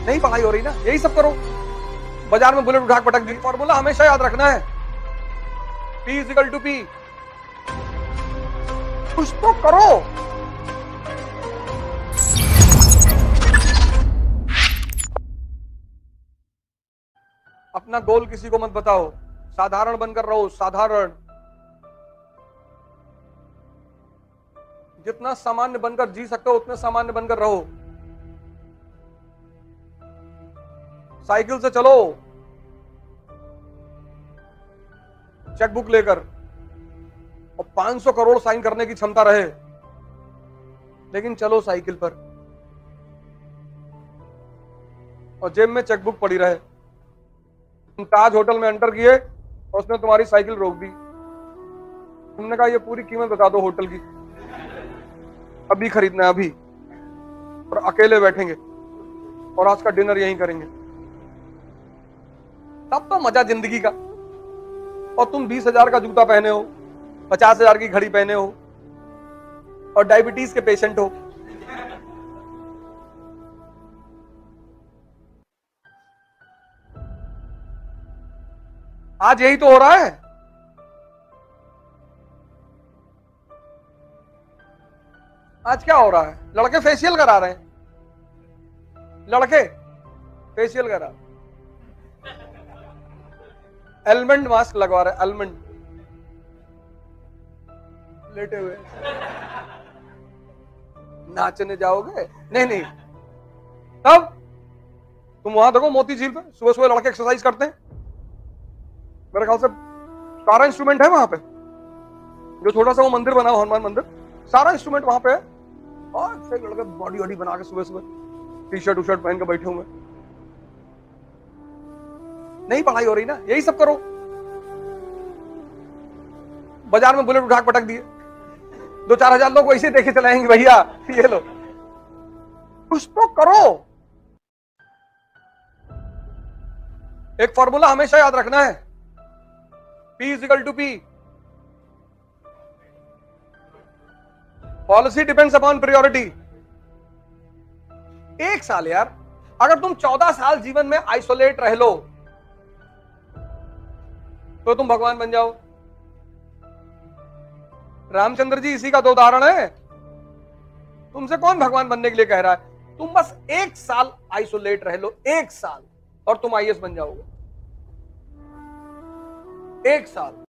नहीं पढ़ाई हो रही ना? यही सब करो। बाज़ार में बुलेट उठा के पटक दी फॉर्मूला हमेशा याद रखना है। पी टू पी कुछ तो करो। अपना गोल किसी को मत बताओ। साधारण बनकर रहो, साधारण। जितना सामान्य बनकर जी सकते हो, उतना सामान्य बनकर रहो। साइकिल से चलो। चेकबुक लेकर। और 500 करोड़ साइन करने की क्षमता रहे। लेकिन चलो साइकिल पर। और जेब में चेकबुक पड़ी रहे। तुम ताज होटल में एंटर किए और उसने तुम्हारी साइकिल रोक दी। तुमने कहा, ये पूरी कीमत बता दो होटल की। अभी खरीदना है, अभी। और अकेले बैठेंगे। और आज का डिनर यहीं करेंगे। तब तो मज़ा ज़िंदगी का। और तुम बीस हज़ार का जूता पहने हो, पचास हज़ार की घड़ी पहने हो, और डायबिटीज़ के पेशेंट हो। आज यही तो हो रहा है। आज क्या हो रहा है? लड़के फेशियल करा रहे हैं। लड़के फेशियल करा। एलमेंट मास्क लगवा रहे एलमेंट लेटे हुए. नाचने जाओगे? नहीं नहीं. तब तुम वहाँ देखो मोती झील पे, सुबह सुबह लड़के एक्सरसाइज करते हैं. मेरे ख्याल से सारा इंस्ट्रूमेंट है वहाँ पे. जो छोटा सा वो मंदिर बना हुआ हनुमान मंदिर, सारा इंस्ट्रूमेंट वहाँ पे है. और फिर लड़के बॉडी वॉडी बना के सुबह सुबह टी शर्ट टी शर्ट पहन के बैठे हुए नहीं पढ़ाई हो रही ना? यही सब करो। बाज़ार में बुलेट उठा के पटक दिए। दो चार हज़ार लोग वैसे देखे चलाएँगे भैया, ये लो। कुछ तो करो। एक फॉर्मूला हमेशा याद रखना है। Is equal to P. Policy depends upon priority एक साल यार, अगर तुम चौदह साल जीवन में आइसोलेट रह लो तो तुम भगवान बन जाओ। रामचंद्र जी, इसी का तो उदाहरण है। तुमसे कौन भगवान बनने के लिए कह रहा है? तुम बस एक साल आइसोलेट रह लो, एक साल, और तुम आईएस बन जाओगे। एक साल।